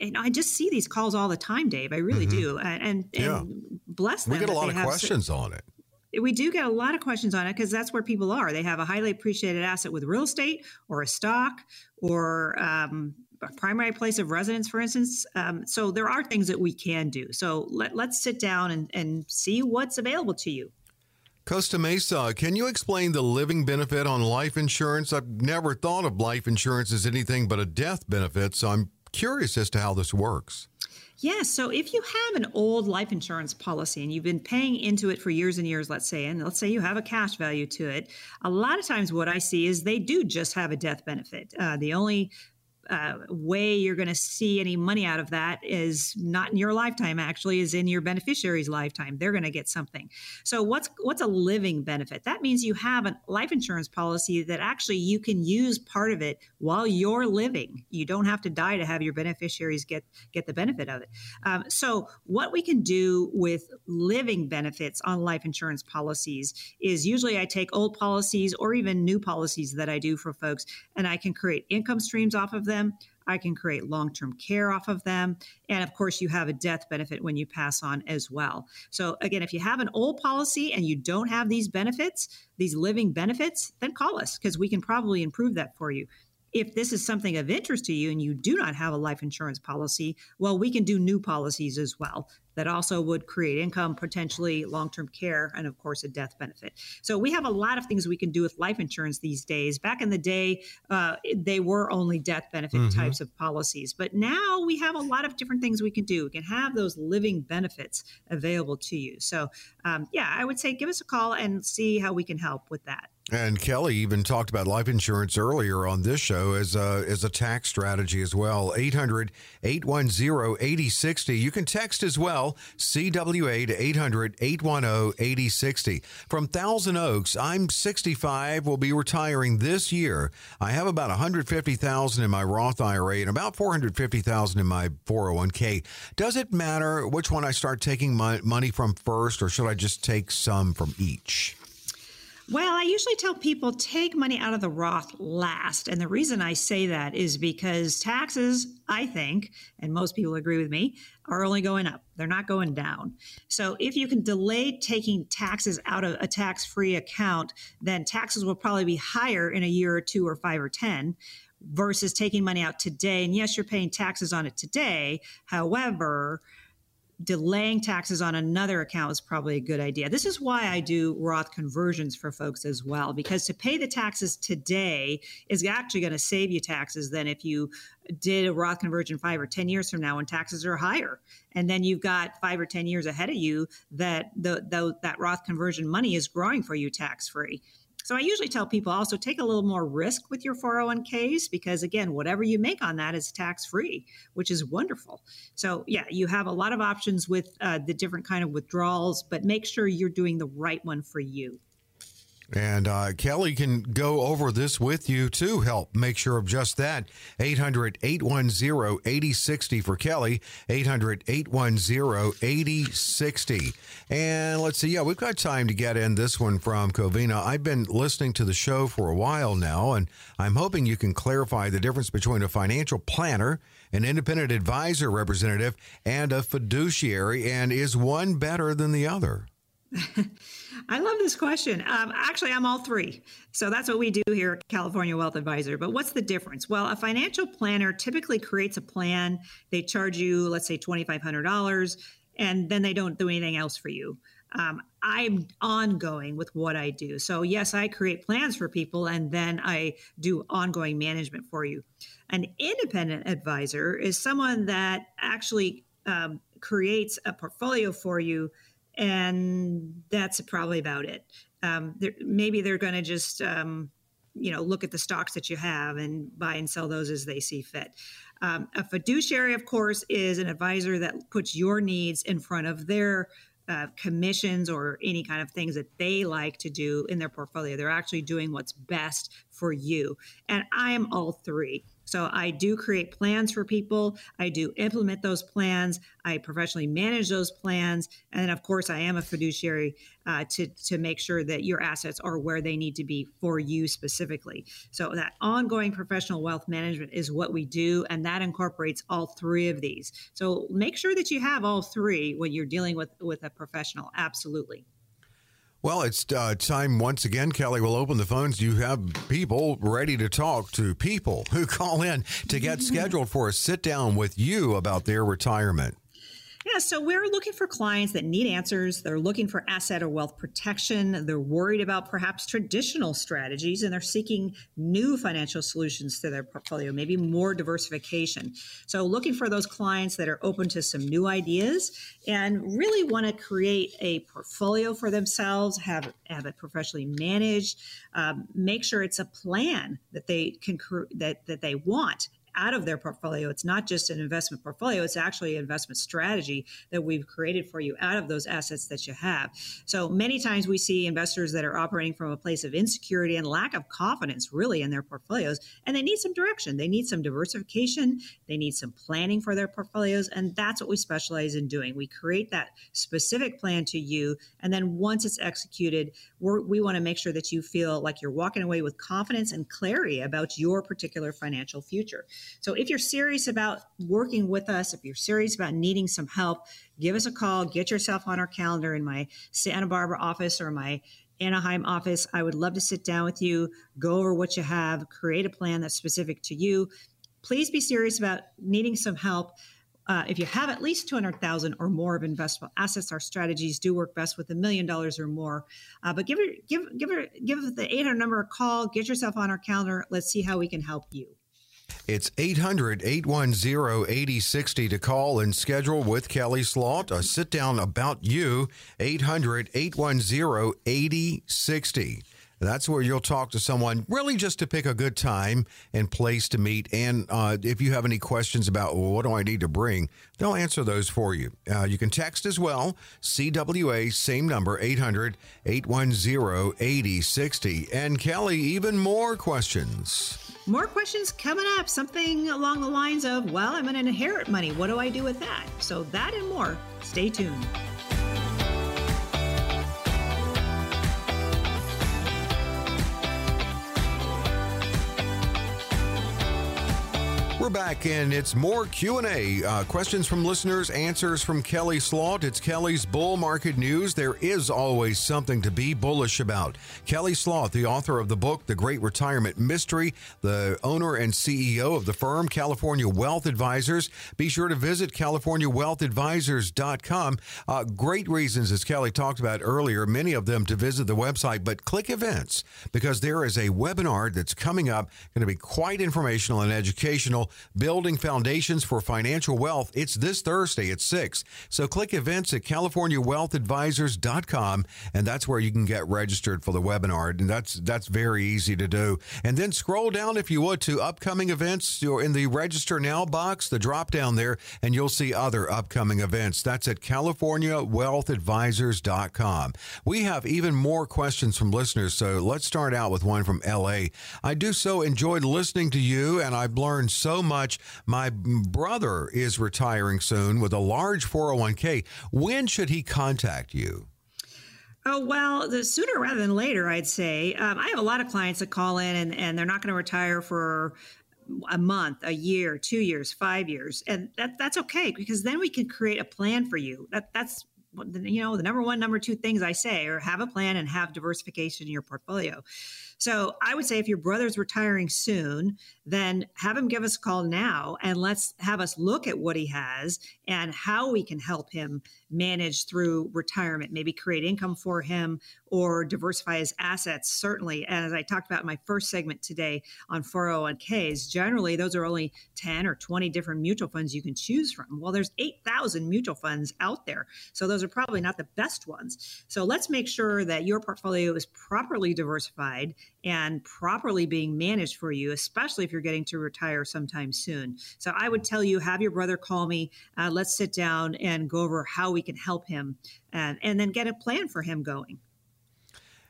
and I just see these calls all the time, Dave. I really mm-hmm. do, and and, yeah. bless them. We get a lot of questions so, on it. We do get a lot of questions on it because that's where people are. They have a highly appreciated asset with real estate or a stock or um, a primary place of residence, for instance. Um, so there are things that we can do. So let, let's sit down and, and see what's available to you. Costa Mesa, can you explain the living benefit on life insurance? I've never thought of life insurance as anything but a death benefit, so I'm curious as to how this works. Yeah. So if you have an old life insurance policy and you've been paying into it for years and years, let's say, and let's say you have a cash value to it, a lot of times what I see is they do just have a death benefit. Uh, the only uh, way you're going to see any money out of that is not in your lifetime actually is in your beneficiary's lifetime. They're going to get something. So what's what's a living benefit? That means you have a life insurance policy that actually you can use part of it while you're living. You don't have to die to have your beneficiaries get get the benefit of it. Um, so what we can do with living benefits on life insurance policies is usually i take old policies or even new policies that i do for folks and i can create income streams off of them them. I can create long term care off of them. And of course, you have a death benefit when you pass on as well. So, again, if you have an old policy and you don't have these benefits, these living benefits, then call us because we can probably improve that for you. If this is something of interest to you and you do not have a life insurance policy, well, we can do new policies as well that also would create income, potentially long term care, and of course, a death benefit. So we have a lot of things we can do with life insurance these days. Back in the day, uh, they were only death benefit mm-hmm. types of policies, but now we have a lot of different things we can do. We can have those living benefits available to you. So, um, yeah, I would say give us a call and see how we can help with that. And Kelley even talked about life insurance earlier on this show as a, as a tax strategy as well. 800 810 8060. You can text as well, CWA to 800 810 8060. From Thousand Oaks, I'm 65, will be retiring this year. I have about 150000 in my Roth IRA and about 450000 in my 401k. Does it matter which one I start taking my money from first, or should I just take some from each? Well, I usually tell people take money out of the Roth last. And the reason I say that is because taxes, I think, and most people agree with me, are only going up. They're not going down. So if you can delay taking taxes out of a tax free account, then taxes will probably be higher in a year or two or five or 10 versus taking money out today. And yes, you're paying taxes on it today. However, delaying taxes on another account is probably a good idea. This is why I do Roth conversions for folks as well, because to pay the taxes today is actually going to save you taxes than if you did a Roth conversion five or 10 years from now when taxes are higher. And then you've got five or 10 years ahead of you that the, the that Roth conversion money is growing for you tax free. So I usually tell people also take a little more risk with your 401ks because again, whatever you make on that is tax free, which is wonderful. So yeah, you have a lot of options with uh, the different kind of withdrawals, but make sure you're doing the right one for you. And uh, Kelley can go over this with you to help make sure of just that. 800 810 8060 for Kelley, 800 810 8060. And let's see, yeah, we've got time to get in this one from Covina. I've been listening to the show for a while now, and I'm hoping you can clarify the difference between a financial planner, an independent advisor representative, and a fiduciary. And is one better than the other? *laughs* I love this question. Um, actually, I'm all three. So that's what we do here at California Wealth Advisor. But what's the difference? Well, a financial planner typically creates a plan. They charge you, let's say, $2,500, and then they don't do anything else for you. Um, I'm ongoing with what I do. So, yes, I create plans for people and then I do ongoing management for you. An independent advisor is someone that actually um, creates a portfolio for you and that's probably about it. Um, they're, maybe they're going to just um, you know look at the stocks that you have and buy and sell those as they see fit. Um, a fiduciary, of course, is an advisor that puts your needs in front of their uh, commissions or any kind of things that they like to do in their portfolio. They're actually doing what's best for you. And I am all three. So I do create plans for people. I do implement those plans. I professionally manage those plans, and of course, I am a fiduciary uh, to to make sure that your assets are where they need to be for you specifically. So that ongoing professional wealth management is what we do, and that incorporates all three of these. So make sure that you have all three when you're dealing with with a professional. Absolutely. Well, it's uh, time once again, Kelley. will open the phones. You have people ready to talk to people who *laughs* call in to get *laughs* scheduled for a sit down with you about their retirement. Yeah, so we're looking for clients that need answers. They're looking for asset or wealth protection. They're worried about perhaps traditional strategies and they're seeking new financial solutions to their portfolio, maybe more diversification. So, looking for those clients that are open to some new ideas and really want to create a portfolio for themselves, have, have it professionally managed, um, make sure it's a plan that they can that, that they want out of their portfolio. It's not just an investment portfolio, it's actually an investment strategy that we've created for you out of those assets that you have. So many times we see investors that are operating from a place of insecurity and lack of confidence really in their portfolios, and they need some direction. They need some diversification, they need some planning for their portfolios, and that's what we specialize in doing. We create that specific plan to you, and then once it's executed, we want to make sure that you feel like you're walking away with confidence and clarity about your particular financial future. So if you're serious about working with us, if you're serious about needing some help, give us a call, get yourself on our calendar in my Santa Barbara office or my Anaheim office. I would love to sit down with you, go over what you have, create a plan that's specific to you. Please be serious about needing some help. Uh, if you have at least 200,000 or more of investable assets, our strategies do work best with a million dollars or more. Uh, but give give, give give the 800 number a call. Get yourself on our calendar. Let's see how we can help you. It's 800 810 8060 to call and schedule with Kelley Slaught a sit down about you. 800 810 8060. That's where you'll talk to someone really just to pick a good time and place to meet. And uh, if you have any questions about well, what do I need to bring, they'll answer those for you. Uh, you can text as well. CWA, same number, 800 810 8060. And Kelley, even more questions. More questions coming up. Something along the lines of, well, I'm going to inherit money. What do I do with that? So, that and more. Stay tuned. We're back and it's more Q&A. Uh, questions from listeners, answers from Kelley Slaught. It's Kelley's Bull Market News. There is always something to be bullish about. Kelley Slaught, the author of the book, The Great Retirement Mystery, the owner and CEO of the firm, California Wealth Advisors. Be sure to visit CaliforniaWealthAdvisors.com. Uh, great reasons, as Kelley talked about earlier, many of them to visit the website, but click events because there is a webinar that's coming up, going to be quite informational and educational Building Foundations for Financial Wealth. It's this Thursday at 6. So click events at CaliforniaWealthAdvisors.com, and that's where you can get registered for the webinar. And that's that's very easy to do. And then scroll down, if you would, to upcoming events. You're in the Register Now box, the drop down there, and you'll see other upcoming events. That's at CaliforniaWealthAdvisors.com. We have even more questions from listeners, so let's start out with one from LA. I do so enjoyed listening to you, and I've learned so much. My brother is retiring soon with a large 401k. When should he contact you? Oh, well, the sooner rather than later, I'd say. Um, I have a lot of clients that call in and, and they're not going to retire for a month, a year, two years, five years. And that, that's okay because then we can create a plan for you. That, that's you know the number one number two things i say are have a plan and have diversification in your portfolio so I would say if your brother's retiring soon, then have him give us a call now and let's have us look at what he has and how we can help him manage through retirement, maybe create income for him or diversify his assets. Certainly, as I talked about in my first segment today on 401ks, generally those are only 10 or 20 different mutual funds you can choose from. Well, there's 8,000 mutual funds out there. So those are probably not the best ones. So let's make sure that your portfolio is properly diversified and properly being managed for you, especially if you're getting to retire sometime soon. So I would tell you, have your brother call me. Uh, let's sit down and go over how we can help him and, and then get a plan for him going.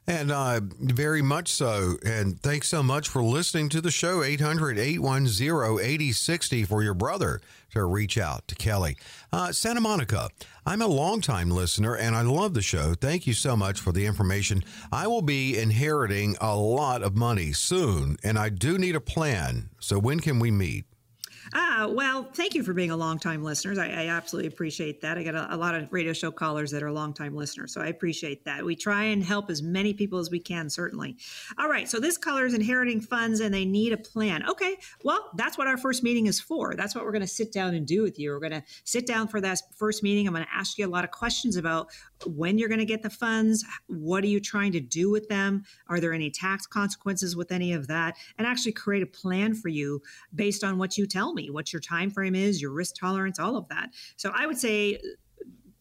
And uh, very much so. And thanks so much for listening to the show. 800 810 8060 for your brother to reach out to Kelley. Uh, Santa Monica, I'm a longtime listener and I love the show. Thank you so much for the information. I will be inheriting a lot of money soon and I do need a plan. So when can we meet? Ah, Uh, well, thank you for being a longtime listeners. I, I absolutely appreciate that. I get a, a, lot of radio show callers that are longtime listeners, so I appreciate that. We try and help as many people as we can, certainly. All right, so this caller is inheriting funds and they need a plan. Okay, well, that's what our first meeting is for. That's what we're going to sit down and do with you. We're going to sit down for that first meeting. I'm going to ask you a lot of questions about when you're going to get the funds, what are you trying to do with them, are there any tax consequences with any of that, and actually create a plan for you based on what you tell me, what your time frame is, your risk tolerance, all of that. So I would say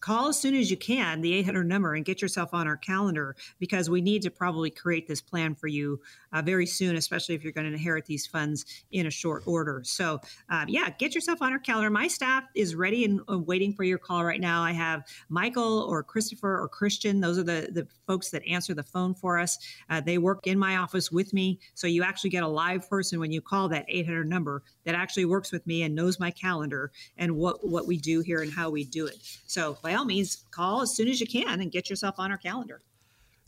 call as soon as you can the 800 number and get yourself on our calendar because we need to probably create this plan for you uh, very soon, especially if you're going to inherit these funds in a short order. So, uh, yeah, get yourself on our calendar. My staff is ready and uh, waiting for your call right now. I have Michael or Christopher or Christian. Those are the, the folks that answer the phone for us. Uh, they work in my office with me. So, you actually get a live person when you call that 800 number that actually works with me and knows my calendar and what, what we do here and how we do it. So, by all means, call as soon as you can and get yourself on our calendar.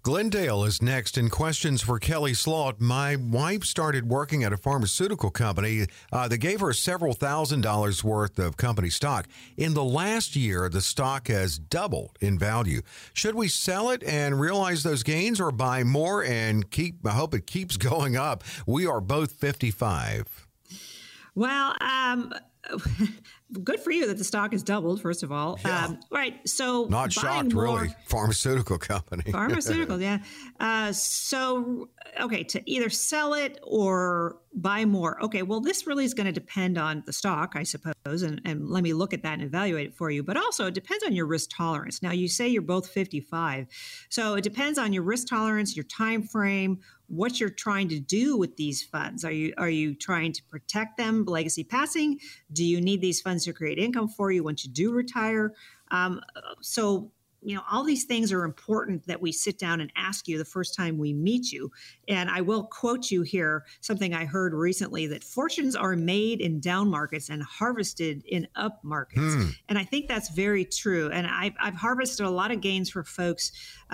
Glendale is next in questions for Kelley Slaught. My wife started working at a pharmaceutical company uh, that gave her several thousand dollars worth of company stock. In the last year, the stock has doubled in value. Should we sell it and realize those gains or buy more and keep, I hope it keeps *laughs* going up? We are both 55. Well, um, *laughs* good for you that the stock has doubled. First of all, yeah. um, right? So not shocked, more, really. Pharmaceutical company, *laughs* pharmaceutical, yeah. Uh, so okay, to either sell it or buy more. Okay, well, this really is going to depend on the stock, I suppose, and, and let me look at that and evaluate it for you. But also, it depends on your risk tolerance. Now, you say you're both 55, so it depends on your risk tolerance, your time frame, what you're trying to do with these funds. Are you are you trying to protect them, legacy passing? Do you need these funds to create income for you once you do retire? Um, so you know all these things are important that we sit down and ask you the first time we meet you and i will quote you here something i heard recently that fortunes are made in down markets and harvested in up markets hmm. and i think that's very true and I've, I've harvested a lot of gains for folks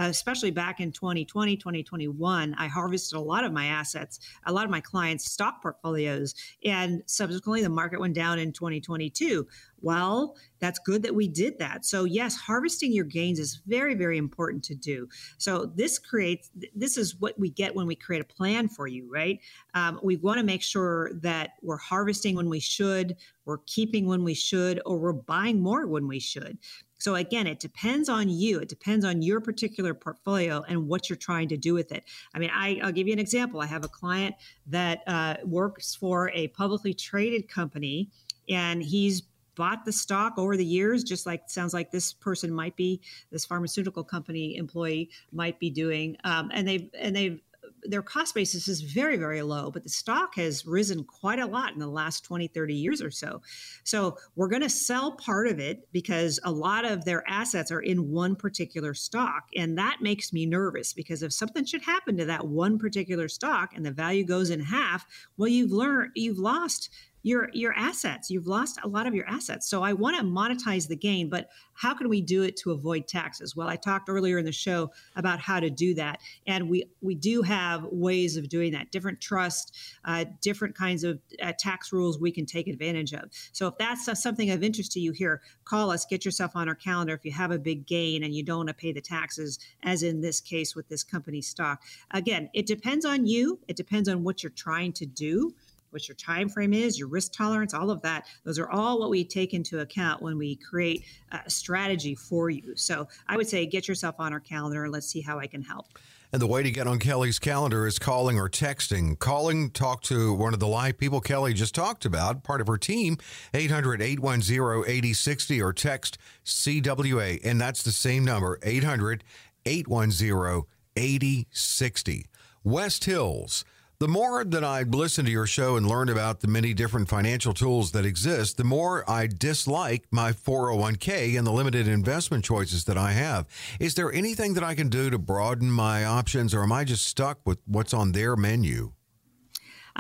especially back in 2020 2021 i harvested a lot of my assets a lot of my clients stock portfolios and subsequently the market went down in 2022 well, that's good that we did that. So, yes, harvesting your gains is very, very important to do. So, this creates, this is what we get when we create a plan for you, right? Um, we want to make sure that we're harvesting when we should, we're keeping when we should, or we're buying more when we should. So again, it depends on you. It depends on your particular portfolio and what you're trying to do with it. I mean, I, will give you an example. I have a client that uh, works for a publicly traded company, and he's bought the stock over the years, just like sounds like this person might be, this pharmaceutical company employee might be doing. Um, and they've and they've their cost basis is very very low but the stock has risen quite a lot in the last 20 30 years or so. So we're going to sell part of it because a lot of their assets are in one particular stock and that makes me nervous because if something should happen to that one particular stock and the value goes in half well you've learned you've lost your your assets. You've lost a lot of your assets. So i want to monetize the gain but how can we do it to avoid taxes? Well i talked earlier in the show about how to do that and we we do have ways of doing that different trust uh, different kinds of uh, tax rules we can take advantage of. So if that's uh, something of interest to you here call us get yourself on our calendar if you have a big gain and you don't want to pay the taxes as in this case with this company stock. Again it depends on you. It depends on what you're trying to do what your time frame is, your risk tolerance, all of that. Those are all what we take into account when we create a strategy for you. So I would say get yourself on our calendar and let's see how I can help. And the way to get on Kelley's calendar is calling or texting. Calling, talk to one of the live people Kelley just talked about, part of her team, 800 810 8060, or text CWA. And that's the same number, 800 810 8060. West Hills. The more that I listen to your show and learn about the many different financial tools that exist, the more I dislike my 401k and the limited investment choices that I have. Is there anything that I can do to broaden my options, or am I just stuck with what's on their menu?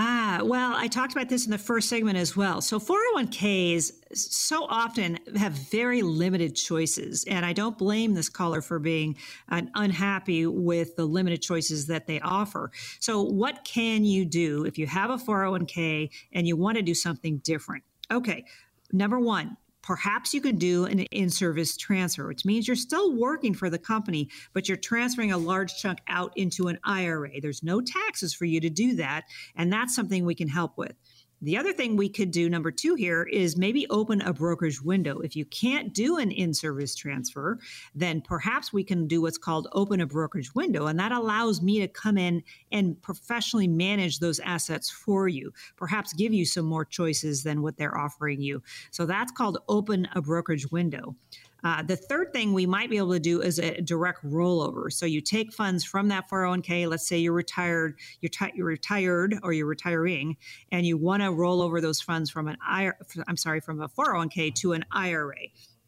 Ah, well, I talked about this in the first segment as well. So 401ks so often have very limited choices. And I don't blame this caller for being uh, unhappy with the limited choices that they offer. So, what can you do if you have a 401k and you want to do something different? Okay. Number one, perhaps you could do an in service transfer, which means you're still working for the company, but you're transferring a large chunk out into an IRA. There's no taxes for you to do that. And that's something we can help with. The other thing we could do, number two here, is maybe open a brokerage window. If you can't do an in service transfer, then perhaps we can do what's called open a brokerage window. And that allows me to come in and professionally manage those assets for you, perhaps give you some more choices than what they're offering you. So that's called open a brokerage window. Uh, the third thing we might be able to do is a direct rollover. So you take funds from that 401k. Let's say you're retired, you're, t- you're retired or you're retiring, and you want to roll over those funds from an IRA, I'm sorry, from a 401k to an IRA.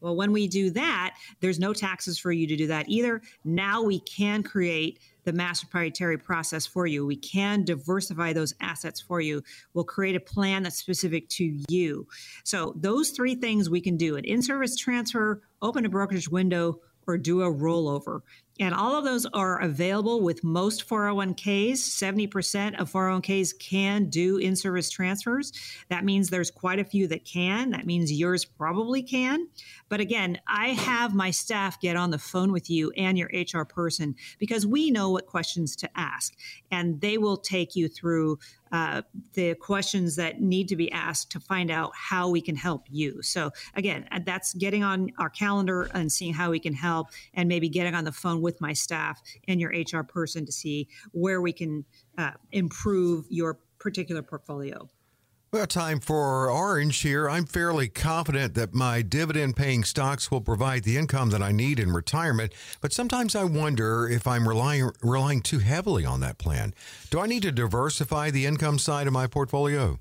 Well, when we do that, there's no taxes for you to do that either. Now we can create the master proprietary process for you. We can diversify those assets for you. We'll create a plan that's specific to you. So, those three things we can do an in service transfer, open a brokerage window, or do a rollover. And all of those are available with most 401ks. 70% of 401ks can do in service transfers. That means there's quite a few that can. That means yours probably can. But again, I have my staff get on the phone with you and your HR person because we know what questions to ask. And they will take you through uh, the questions that need to be asked to find out how we can help you. So, again, uh, that's getting on our calendar and seeing how we can help, and maybe getting on the phone with my staff and your HR person to see where we can uh, improve your particular portfolio. Well, time for Orange here. I'm fairly confident that my dividend paying stocks will provide the income that I need in retirement, but sometimes I wonder if I'm relying, relying too heavily on that plan. Do I need to diversify the income side of my portfolio?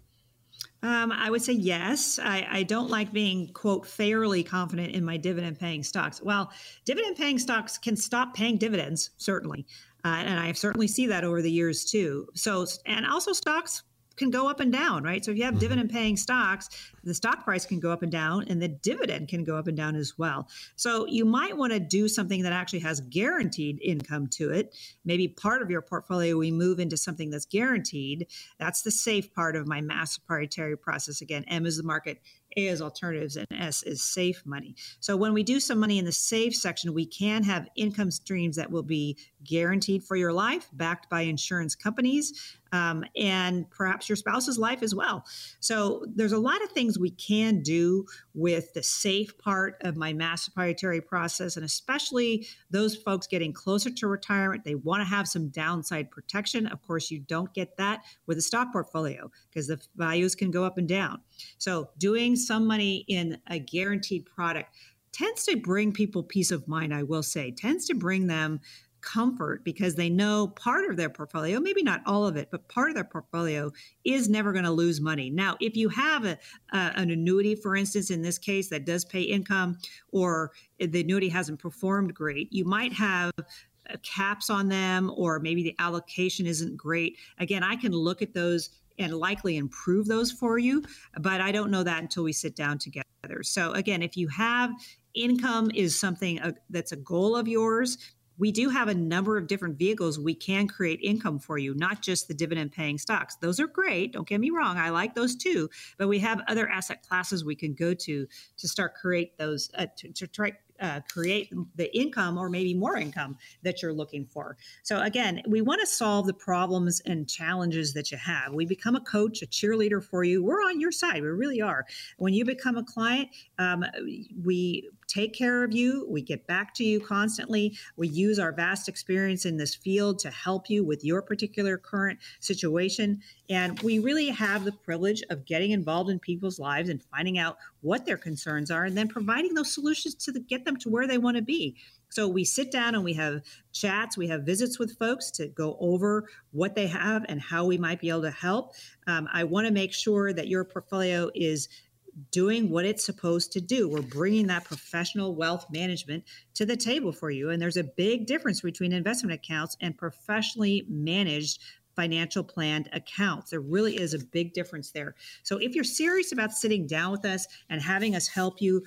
Um, I would say yes. I, I, don't like being, quote, fairly confident in my dividend paying stocks. Well, dividend paying stocks can stop paying dividends, certainly. Uh, and I certainly see that over the years too. So, and also stocks can go up and down, right? So if you have mm-hmm. dividend paying stocks, the stock price can go up and down and the dividend can go up and down as well. So you might want to do something that actually has guaranteed income to it. Maybe part of your portfolio we move into something that's guaranteed. That's the safe part of my mass proprietary process. Again, M is the market, a is alternatives, and S is safe money. So when we do some money in the safe section, we can have income streams that will be guaranteed for your life, backed by insurance companies, um, and perhaps your spouse's life as well. So there's a lot of things we can do with the safe part of my mass proprietary process, and especially those folks getting closer to retirement. They want to have some downside protection. Of course, you don't get that with a stock portfolio because the values can go up and down. So doing some money in a guaranteed product tends to bring people peace of mind, I will say, tends to bring them comfort because they know part of their portfolio, maybe not all of it, but part of their portfolio is never going to lose money. Now, if you have a, an annuity, for instance, in this case that does pay income, or the annuity hasn't performed great, you might have uh, caps on them, or maybe the allocation isn't great. Again, I can look at those and likely improve those for you, but I don't know that until we sit down together. So, again, if you have income is something uh, that's a goal of yours we do have a number of different vehicles we can create income for you, not just the dividend paying stocks. Those are great. Don't get me wrong. I like those too. But we have other asset classes we can go to to start create those, uh, to, to try, uh, create the income or maybe more income that you're looking for. So, again, we want to solve the problems and challenges that you have. We become a coach, a cheerleader for you. We're on your side. We really are. When you become a client, um, we take care of you. We get back to you constantly. We use our vast experience in this field to help you with your particular current situation. And we really have the privilege of getting involved in people's lives and finding out what their concerns are and then providing those solutions to the, get them to where they want to be. So we sit down and we have chats, we have visits with folks to go over what they have and how we might be able to help. Um, I want to make sure that your portfolio is doing what it's supposed to do. We're bringing that professional wealth management to the table for you. And there's a big difference between investment accounts and professionally managed financial planned accounts. There really is a big difference there. So if you're serious about sitting down with us and having us help you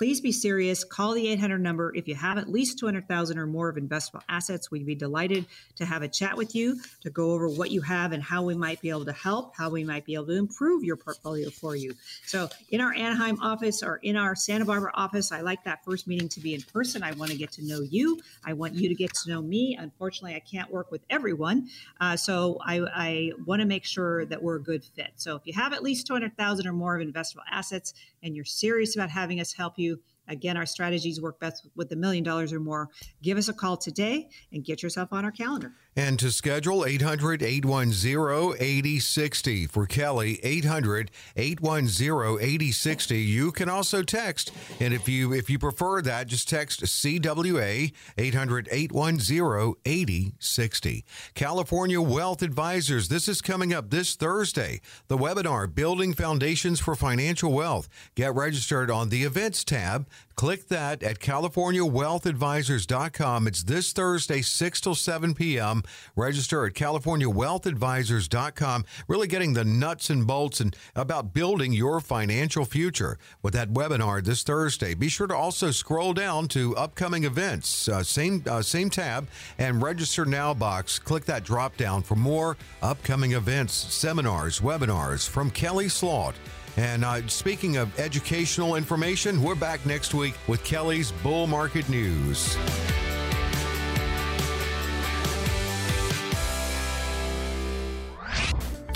please be serious. Call the 800 number. If you have at least 200,000 or more of investable assets, we'd be delighted to have a chat with you to go over what you have and how we might be able to help, how we might be able to improve your portfolio for you. So, in our Anaheim office or in our Santa Barbara office, I like that first meeting to be in person. I want to get to know you. I want you to get to know me. Unfortunately, I can't work with everyone. Uh, so, I, I want to make sure that we're a good fit. So, if you have at least 200,000 or more of investable assets and you're serious about having us help you, Again, our strategies work best with a million dollars or more. Give us a call today and get yourself on our calendar. And to schedule 800 810 8060 for Kelley 800 810 8060 you can also text. And if you if you prefer that just text CWA 800 810 8060 California Wealth Advisors this is coming up this Thursday. The webinar Building Foundations for Financial Wealth. Get registered on the events tab click that at californiawealthadvisors.com it's this Thursday 6 till 7 p.m Register at CaliforniaWealthAdvisors.com. Really getting the nuts and bolts and about building your financial future with that webinar this Thursday. Be sure to also scroll down to upcoming events, uh, same uh, same tab, and register now box. Click that drop down for more upcoming events, seminars, webinars from Kelley Slaught. And uh, speaking of educational information, we're back next week with Kelley's Bull Market News.